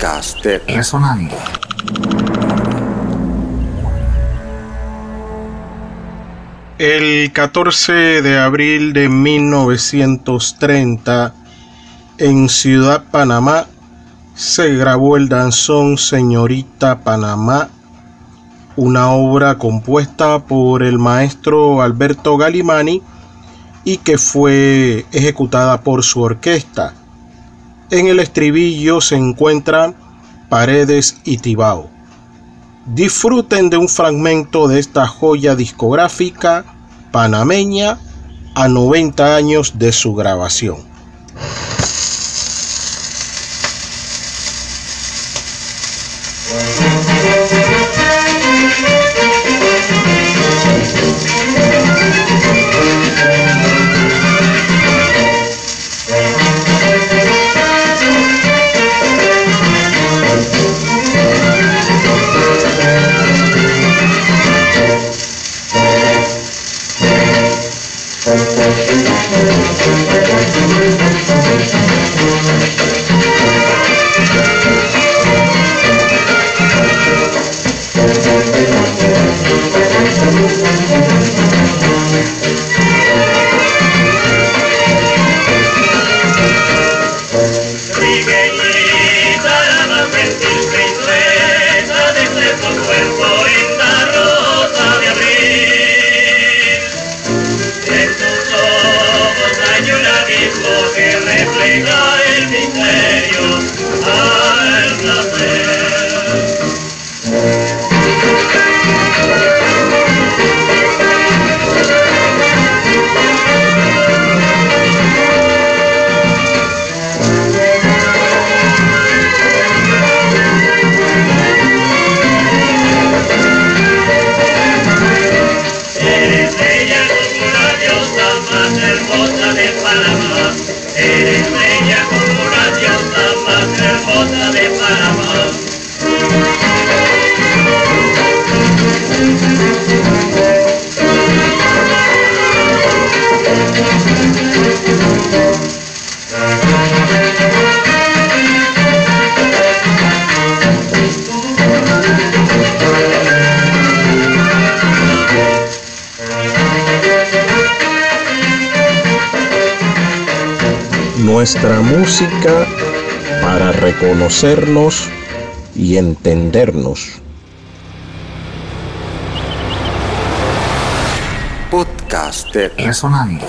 Podcast de Resonando. El 14 de abril de 1930, en Ciudad Panamá, se grabó el danzón Señorita Panamá, una obra compuesta por el maestro Alberto Galimani y que fue ejecutada por su orquesta. En el estribillo se encuentran Paredes y Tibao. Disfruten de un fragmento de esta joya discográfica panameña a 90 años de su grabación. Rigueñita, la bendita de este cuerpo. refleja el misterio al nacer. hermosa de Panamá estrella con murallas, la más hermosa de Panamá. Nuestra música para reconocernos y entendernos. Podcast de Resonando.